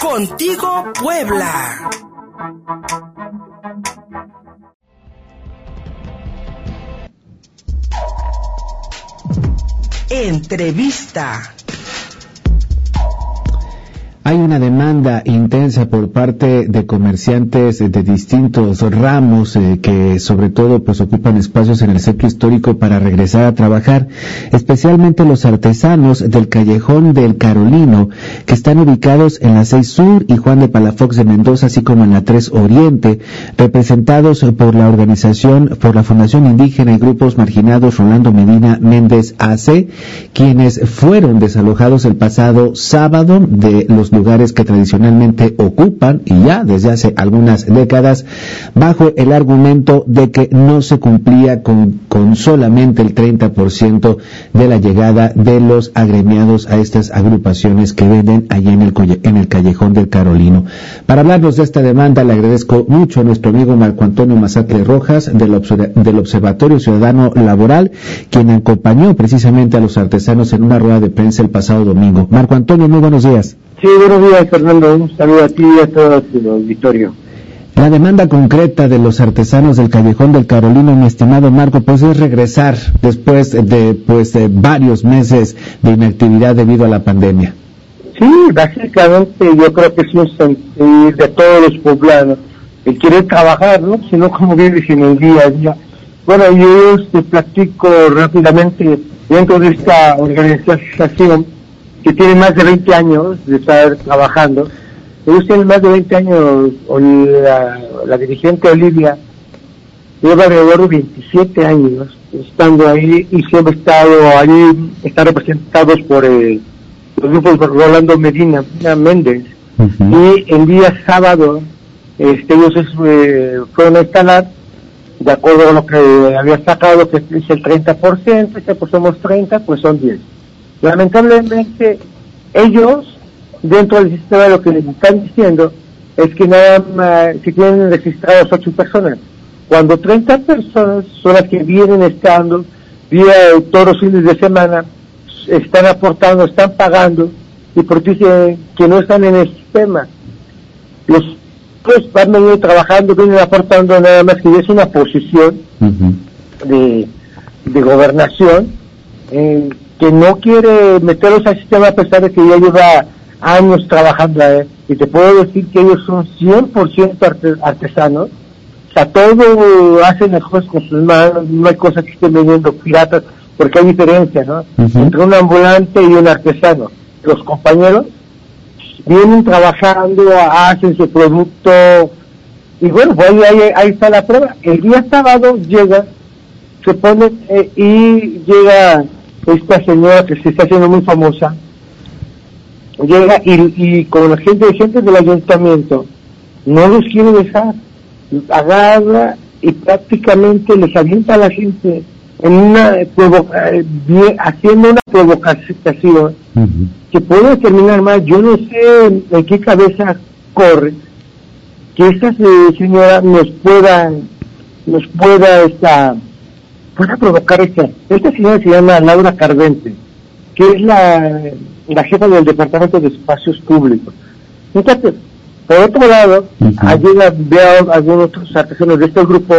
Contigo Puebla. Entrevista. Hay una demanda intensa por parte de comerciantes de distintos ramos eh, que sobre todo pues ocupan espacios en el centro histórico para regresar a trabajar, especialmente los artesanos del callejón del Carolino que están ubicados en la 6 Sur y Juan de Palafox de Mendoza, así como en la 3 Oriente, representados por la organización, por la Fundación Indígena y Grupos Marginados Rolando Medina Méndez AC, quienes fueron desalojados el pasado sábado de los lugares que tradicionalmente ocupan y ya desde hace algunas décadas bajo el argumento de que no se cumplía con, con solamente el 30% de la llegada de los agremiados a estas agrupaciones que venden allí en el, en el callejón del Carolino. Para hablarnos de esta demanda le agradezco mucho a nuestro amigo Marco Antonio Mazatle Rojas del, del Observatorio Ciudadano Laboral, quien acompañó precisamente a los artesanos en una rueda de prensa el pasado domingo. Marco Antonio, muy buenos días. Sí, buenos días, Fernando. Un saludo a ti y a todo el auditorio. La demanda concreta de los artesanos del Callejón del Carolino, mi estimado Marco, pues es regresar después de, pues, de varios meses de inactividad debido a la pandemia. Sí, básicamente yo creo que es un sentir de todos los poblanos el querer trabajar, ¿no? Sino como vives en el día a día. Bueno, yo te platico rápidamente dentro de esta organización que tiene más de 20 años de estar trabajando. Ellos tienen más de 20 años, la, la dirigente Olivia lleva alrededor de 27 años estando ahí y siempre ha estado ahí, están representados por el, los grupos de Rolando Medina, Méndez. Y el día sábado, este, ellos eh, fueron a instalar, de acuerdo a lo que había sacado, que es el 30%, que pues somos 30, pues son 10. Lamentablemente, ellos, dentro del sistema, lo que les están diciendo es que nada más, que tienen registrados ocho personas. Cuando 30 personas son las que vienen estando día todos los fines de semana, están aportando, están pagando, y porque dicen que no están en el sistema. Los pues van a venir trabajando, vienen aportando nada más que es una posición de, de gobernación. Eh, que no quiere meterlos al sistema a pesar de que ya lleva años trabajando ahí. Y te puedo decir que ellos son 100% artesanos. O sea, todo hacen mejor con sus manos, no hay cosas que estén vendiendo piratas, porque hay diferencia, ¿no? Entre un ambulante y un artesano. Los compañeros vienen trabajando, hacen su producto, y bueno, pues ahí, ahí, está la prueba. El día sábado llega, se pone eh, y llega esta señora que se está haciendo muy famosa llega y, y con la gente, gente del ayuntamiento no los quiere dejar, agarra y prácticamente les avienta a la gente en una eh, haciendo una provocación que puede terminar mal. Yo no sé en qué cabeza corre que esta señora nos pueda nos pueda esta pueda provocar esta. Esta señora se llama Laura Carvente, que es la, la jefa del Departamento de Espacios Públicos. Entonces, por otro lado, allí veo a algunos otros artesanos de este grupo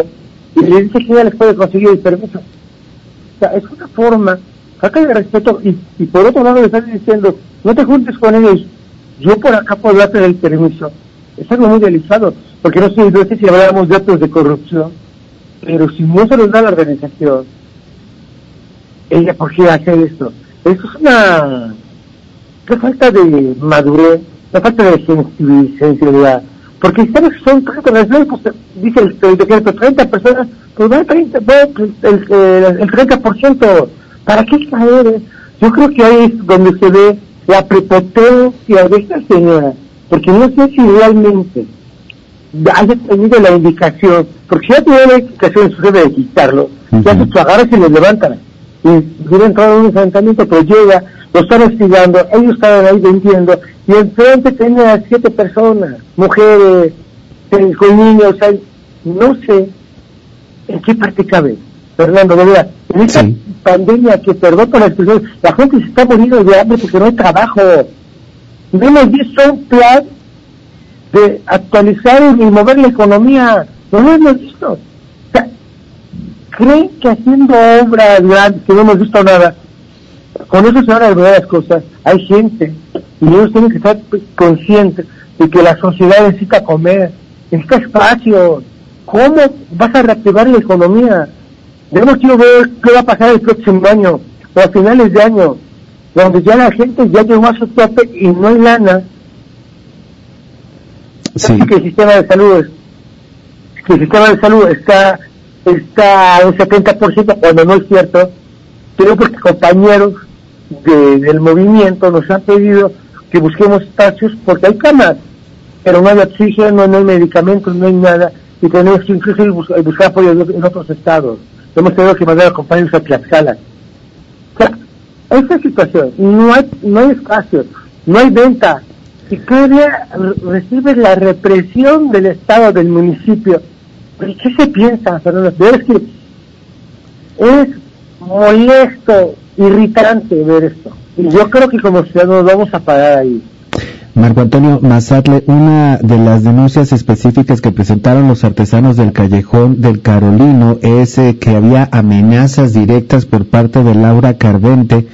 y le dice que ya les puede conseguir el permiso. O sea, es una forma, acá de respeto, y, y por otro lado le están diciendo, no te juntes con ellos, yo por acá puedo darte el permiso. Es algo muy delicado, porque no sé, no sé si hablamos de actos de corrupción, pero si no se nos da la organización, ella, ¿por qué hace esto? Eso es una, una falta de madurez, una falta de sensibilidad. Porque sabes son 30 pues, dice el, el, decreto, 30 personas, pues va 30, va el, el, el 30%. ¿Para qué caer? Yo creo que ahí es donde se ve la prepotencia de esta señora. Porque no sé si realmente haya tenido la indicación, porque si ya tiene la indicación su jefe de quitarlo, ya se agarras y lo levantan. Y hubiera entrado en un enfrentamiento, pero llega, lo están hostigando, ellos estaban ahí vendiendo, y enfrente tenía siete personas, mujeres, con niños, o sea, no sé en qué parte cabe, Fernando, de verdad, en esta pandemia que, perdón por la expresión, la gente se está muriendo de hambre porque no hay trabajo. No hemos visto un plan de actualizar y mover la economía. No lo hemos visto. O sea, creen que haciendo obras grandes, que no hemos visto nada, con eso se van a resolver las cosas. Hay gente y ellos tienen que estar conscientes de que la sociedad necesita comer, necesita espacio. ¿Cómo vas a reactivar la economía? Debemos quiero ver qué va a pasar el próximo año o a finales de año, donde ya la gente ya llegó a su tope y no hay lana. Sí. que el sistema de salud que el sistema de salud está está un 70% cuando no es cierto creo porque compañeros de- del movimiento nos han pedido que busquemos espacios porque hay camas pero no hay oxígeno, no hay medicamentos, no hay nada y tenemos que incluso buscar apoyo en otros estados hemos tenido que mandar a compañeros a Tlaxcala o sea, esta situación, no hay, no hay espacio, no hay venta, re- recibe la represión del Estado, del municipio. ¿Pero qué se piensa, Fernando? Es que es molesto, irritante ver esto. Y yo creo que como ciudadanos vamos a parar ahí. Marco Antonio Mazatle, una de las denuncias específicas que presentaron los artesanos del callejón del Carolino es eh, que había amenazas directas por parte de Laura Carvente,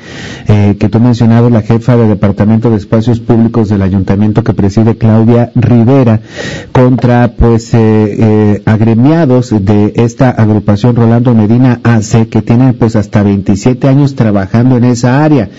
eh, que tú mencionabas, la jefa de Departamento de Espacios Públicos del Ayuntamiento que preside Claudia Rivera, contra pues eh, eh, agremiados de esta agrupación Rolando Medina AC, que tienen pues hasta 27 años trabajando en esa área.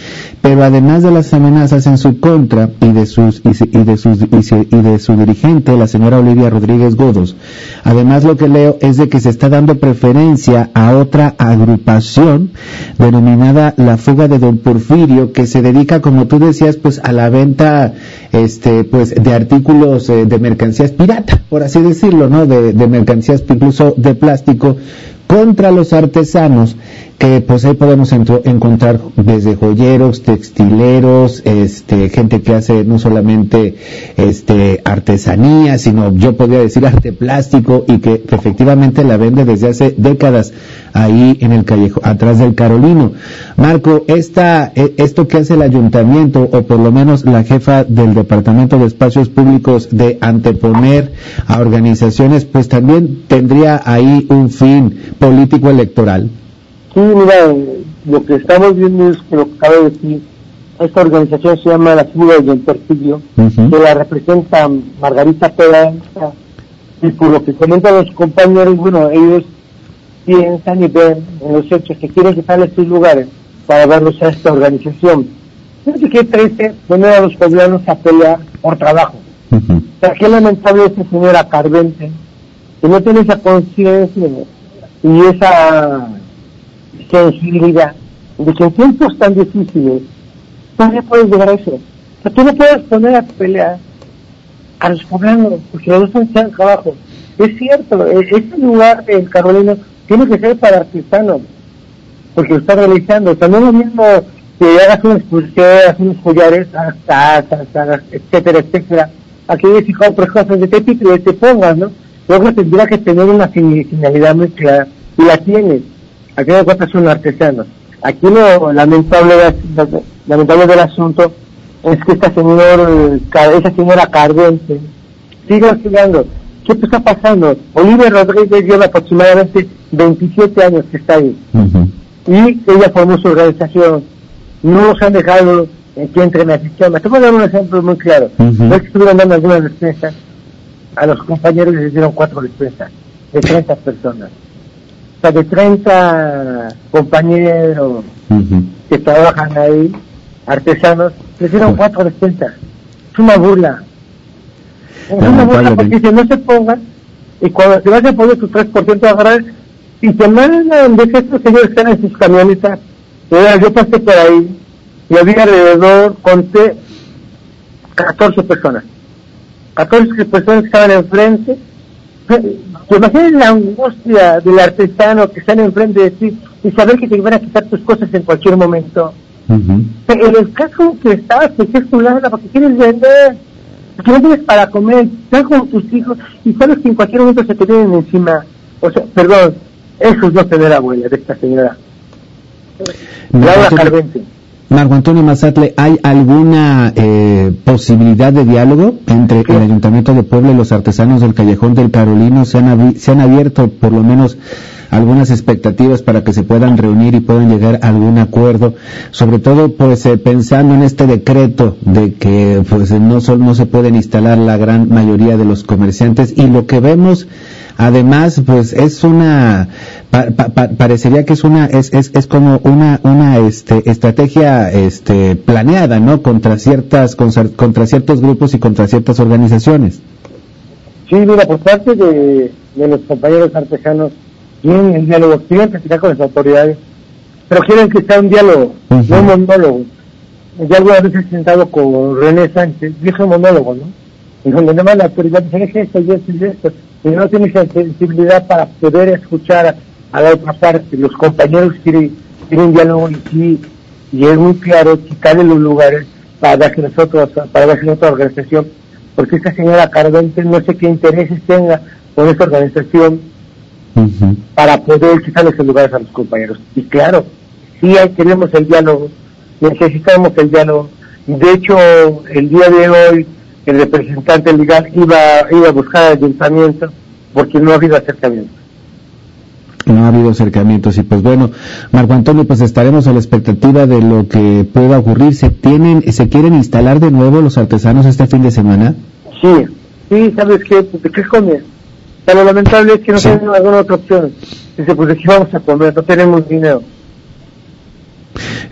Pero además de las amenazas en su contra y de sus y, de sus y, de su dirigente, la señora Olivia Rodríguez Godos, además lo que leo es de que se está dando preferencia a otra agrupación denominada la fuga de Don Porfirio, que se dedica, como tú decías, pues a la venta, este, pues de artículos eh, de mercancías pirata, por así decirlo, ¿no? De mercancías incluso de plástico contra los artesanos que pues ahí podemos encontrar desde joyeros, textileros, este, gente que hace no solamente este artesanía, sino yo podría decir arte plástico y que efectivamente la vende desde hace décadas ahí en el callejo, atrás del Carolino. Marco, esta, eh, esto que hace el ayuntamiento o por lo menos la jefa del Departamento de Espacios Públicos de anteponer a organizaciones, pues también tendría ahí un fin político electoral. Sí, mira, lo que estamos viendo es que lo que acaba de decir, esta organización se llama la Fuga del Perfidio, Ujú. que la representa Margarita Peranza, y por lo que comentan los compañeros, bueno, ellos piensan y ven en los hechos que quieren quitarle estos lugares para darlos a esta organización. Fíjate qué triste poner a los poblanos a pelear por trabajo. O sea, qué lamentable esta señora Carvente, que no tiene esa conciencia y esa sensibilidad de que en tiempos tan difíciles todavía puedes llegar a eso. O sea, tú no puedes poner a pelear a los poblanos, porque los dos están abajo. Es cierto, este lugar del Carolino tiene que ser para artesanos, porque lo está realizando. No es lo mismo que hagas unas pulseras, unos collares, hasta, hasta, etcétera, etcétera, a que dices, otras cosas de qué tipo te pongas, ¿no? Luego tendría que tener una fin- finalidad muy clara, y la tiene. Aquí de cuentas son artesanos. Aquí lo lamentable, de- lamentable del asunto es que esta señor, Ca- esa señora Cardente sigue estudiando. ¿Qué está pasando? Olivia Rodríguez lleva aproximadamente 27 años que está ahí y ella formó su organización. No nos han dejado que entren al sistema. Te voy a dar un ejemplo muy claro. No es que estuvieron dando algunas despensas, a los compañeros les dieron cuatro despensas de 30 personas. O sea, de 30 compañeros que trabajan ahí, artesanos, les dieron cuatro despensas. Es una burla. Es una Lamentablemente. si no se pongan, y cuando te vas a poner tu 3% de agarrar, y te mandan, ves que estos señores están en sus camionetas, yo pasé por ahí, y había alrededor, conté, 14 personas. 14 personas que estaban enfrente. ¿Te imaginas la angustia del artesano que están enfrente de ti y saber que te van a quitar tus cosas en cualquier momento? Ujú. En el caso que estabas, pues es tu lana porque quieres vender, no tienes para comer, estás con tus hijos y sabes que en cualquier momento se te vienen encima. O sea, perdón, eso es no tener abuela de esta señora. Laura Carvente. Marco Antonio Mazatle, ¿hay alguna eh, posibilidad de diálogo entre el Ayuntamiento de Puebla y los artesanos del Callejón del Carolino? ¿Se han, se han abierto por lo menos algunas expectativas para que se puedan reunir y puedan llegar a algún acuerdo, sobre todo pues eh, pensando en este decreto de que pues no, no se pueden instalar la gran mayoría de los comerciantes. Y lo que vemos además pues es una parecería que es una es, es, es como una una este estrategia este planeada no contra ciertas contra, ciertos grupos y contra ciertas organizaciones. Sí mira por parte de, de los compañeros artesanos quieren el diálogo quieren platicar con las autoridades pero quieren que sea un diálogo no un monólogo. Ya alguna vez he sentado con René Sánchez viejo monólogo no y donde nada más la autoridad dice es esto y esto y esto y no tiene sensibilidad para poder escuchar a, la otra parte. Los compañeros quieren, quieren diálogo y sí, y es muy claro quitarle los lugares para darse nosotros, para darse otra organización, porque esta señora Carvente no sé qué intereses tenga con esta organización para poder quitarle esos lugares a los compañeros. Y claro, sí queremos el diálogo, necesitamos el diálogo. De hecho, el día de hoy el representante legal iba, iba a buscar ayuntamiento porque no ha habido acercamiento. No ha habido acercamientos y pues bueno, Marco Antonio, pues estaremos a la expectativa de lo que pueda ocurrir. ¿Se tienen, se quieren instalar de nuevo los artesanos este fin de semana? Sí, sí, ¿sabes qué? Pues, ¿De qué comer? lo lamentable es que no tenemos alguna otra opción. Dice, pues de qué vamos a comer, no tenemos dinero.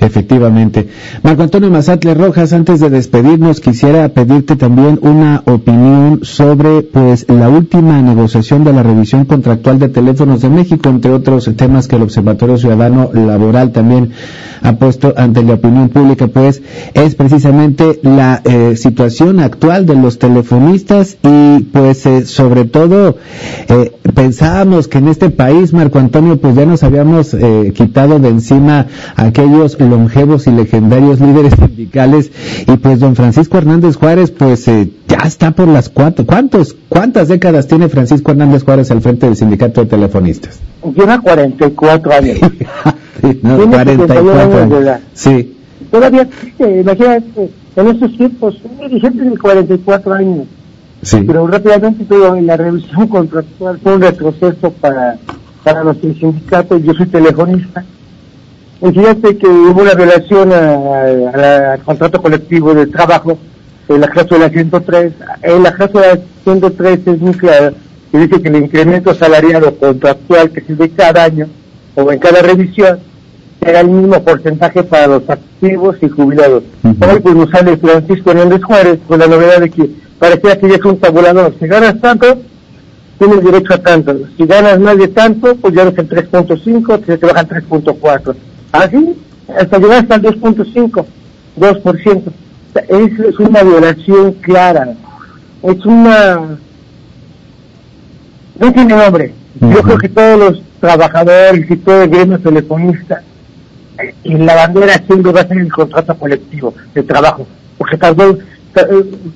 Efectivamente. Marco Antonio Mazatle Rojas, antes de despedirnos, quisiera pedirte también una opinión sobre pues la última negociación de la revisión contractual de teléfonos de México, entre otros temas que el Observatorio Ciudadano Laboral también ha puesto ante la opinión pública, pues es precisamente la eh, situación actual de los telefonistas y pues eh, sobre todo eh, pensábamos que en este país, Marco Antonio, pues ya nos habíamos quitado de encima aquellos longevos y legendarios líderes sindicales y pues don Francisco Hernández Juárez pues eh, ya está por las cuatro, ¿cuántos, cuántas décadas tiene Francisco Hernández Juárez al frente del sindicato de telefonistas? Lleva 44 años. no, 44 años. Sí. Todavía existe, imagínate, en esos tiempos, un dirigente de 44 años. Sí. Pero rápidamente todo en la revisión contractual fue un retroceso para, para nuestro sindicato. Yo soy telefonista fíjate que hubo una violación al contrato colectivo de trabajo en la cláusula 103. En la cláusula 103 es muy claro que dice que el incremento salarial contractual que se ve cada año o en cada revisión será el mismo porcentaje para los activos y jubilados. Hoy pues nos sale Francisco Hernández Juárez con la novedad de que parecía que ya es un tabulador. Si ganas tanto, tienes derecho a tanto. Si ganas más de tanto, pues ya no es el 3.5, se te bajan 3.4 así hasta llegar hasta el 2.5, 2%. Es, es una violación clara, es una... No tiene nombre. Yo creo que todos los trabajadores y todo el gremio telefonista, en la bandera siempre va a ser el contrato colectivo de trabajo, porque tardó,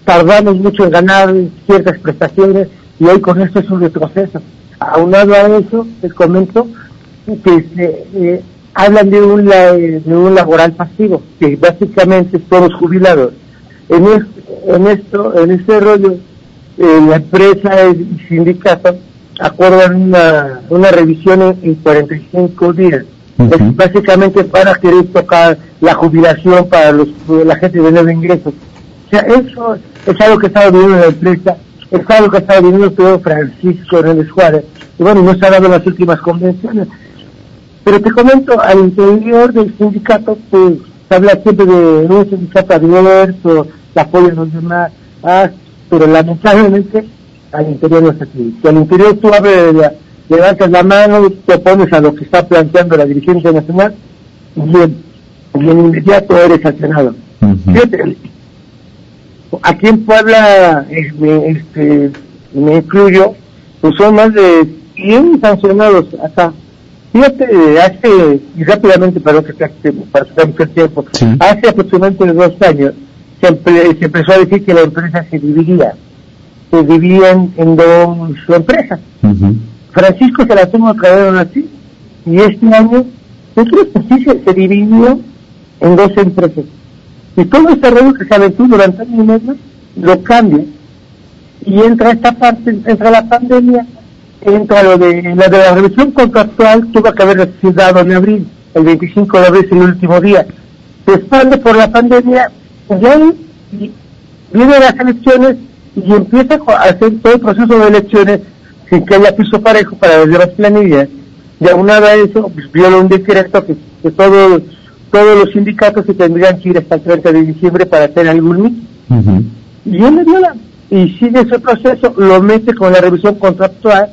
tardamos mucho en ganar ciertas prestaciones y hoy con esto es un retroceso. Aunado a eso, les comento que se, eh, hablan de un, de un laboral pasivo, que básicamente todos jubilados. En, en esto, en este rollo, eh, la empresa y el sindicato acuerdan una, una revisión en, 45 días. básicamente para querer tocar la jubilación para los, la gente de nuevo ingreso. O sea, eso es algo que estaba viviendo la empresa, es algo que estaba viviendo todo Francisco Hernández Juárez. Y bueno, no se ha dado en las últimas convenciones. Pero te comento, al interior del sindicato, pues se habla siempre de un sindicato abierto, se apoyan los demás, ah, pero lamentablemente al interior no es así. Si al interior tú abres, levantas la mano, te opones a lo que está planteando la dirigencia nacional, bien, y en inmediato eres sancionado. Fíjate, aquí en Puebla, este, este, me incluyo, pues son más de 100 sancionados hasta Fíjate, hace, y rápidamente para que para mucho tiempo, hace aproximadamente dos años se, empezó a decir que la empresa se dividía, se dividían en dos empresas. Francisco se la que ver así, y este año Entonces, sí se, se dividió en dos empresas. Y todo ese rollo que se aventó durante año y medio, lo cambia. Y entra esta parte, entra la pandemia, entra lo de la de la revisión contractual, tuvo que haber dado en abril, el 25 de abril es el último día. Se expande por la pandemia, y ahí y vienen las elecciones y empieza a hacer todo el proceso de elecciones sin que haya piso parejo para las planillas. Y aunado a eso, pues, viola un decreto que, que todos, todos los sindicatos se tendrían que ir hasta el 30 de diciembre para hacer algún mito. Y él le viola. Y sigue ese proceso, lo mete con la revisión contractual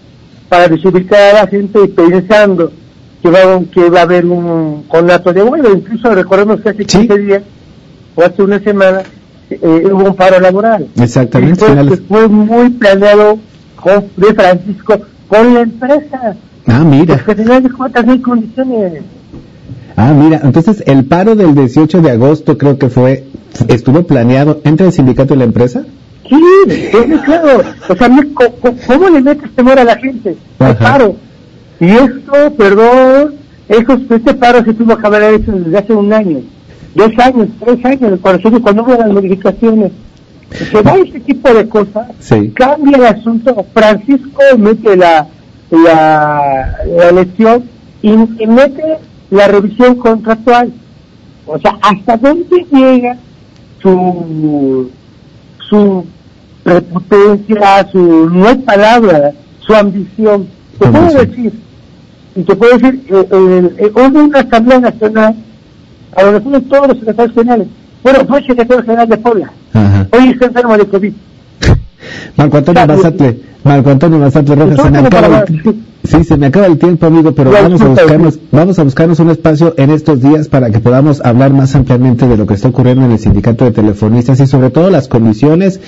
para desubicar a la gente y pensando que va, que va a haber un conato de huelga. Incluso recordemos que hace Sí. 15 días o hace una semana eh, hubo un paro laboral. Exactamente, fue, que fue muy planeado con, de Francisco con la empresa. Ah, mira. Porque al final de cuentas no hay condiciones. Ah, mira, entonces el paro del 18 de agosto creo que fue, estuvo planeado entre el sindicato y la empresa. Sí, es claro. O sea, ¿cómo le metes temor a la gente? Al paro. Y esto, perdón, esos, este paro se tuvo que haber hecho desde hace un año, dos años, tres años, cuando, cuando hubo las modificaciones. Se da este tipo de cosas, Sí. cambia el asunto. Francisco mete la, la, la elección y, y mete la revisión contractual. O sea, ¿hasta dónde llega su, su prepotencia, su, no hay palabra, su ambición? Te puedo Ambición. decir, y te puedo decir, eh, hubo una asamblea nacional a donde fueron todos los secretarios generales. Bueno, fue el secretario general de Puebla. Ajá. Hoy está enfermo de COVID. Marco Antonio Mazatle, Marco Antonio Mazatle Rojas, se sí, se me acaba el tiempo, amigo, pero vamos a buscarnos, vamos a buscarnos un espacio en estos días para que podamos hablar más ampliamente de lo que está ocurriendo en el sindicato de telefonistas y sobre todo las condiciones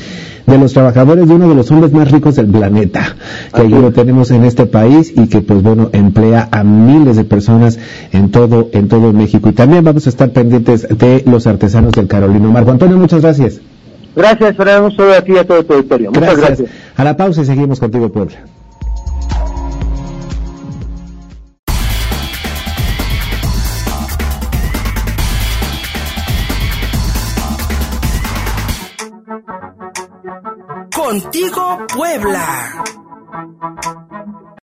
de los trabajadores de uno de los hombres más ricos del planeta, que aquí lo tenemos en este país y que pues bueno, emplea a miles de personas en todo, en todo México. Y también vamos a estar pendientes de los artesanos del Carolino. Marco Antonio, muchas gracias. Gracias, Fernando, saludo a ti y a todo tu auditorio. Muchas Gracias. gracias. A la pausa y seguimos contigo, Puebla. Contigo Puebla.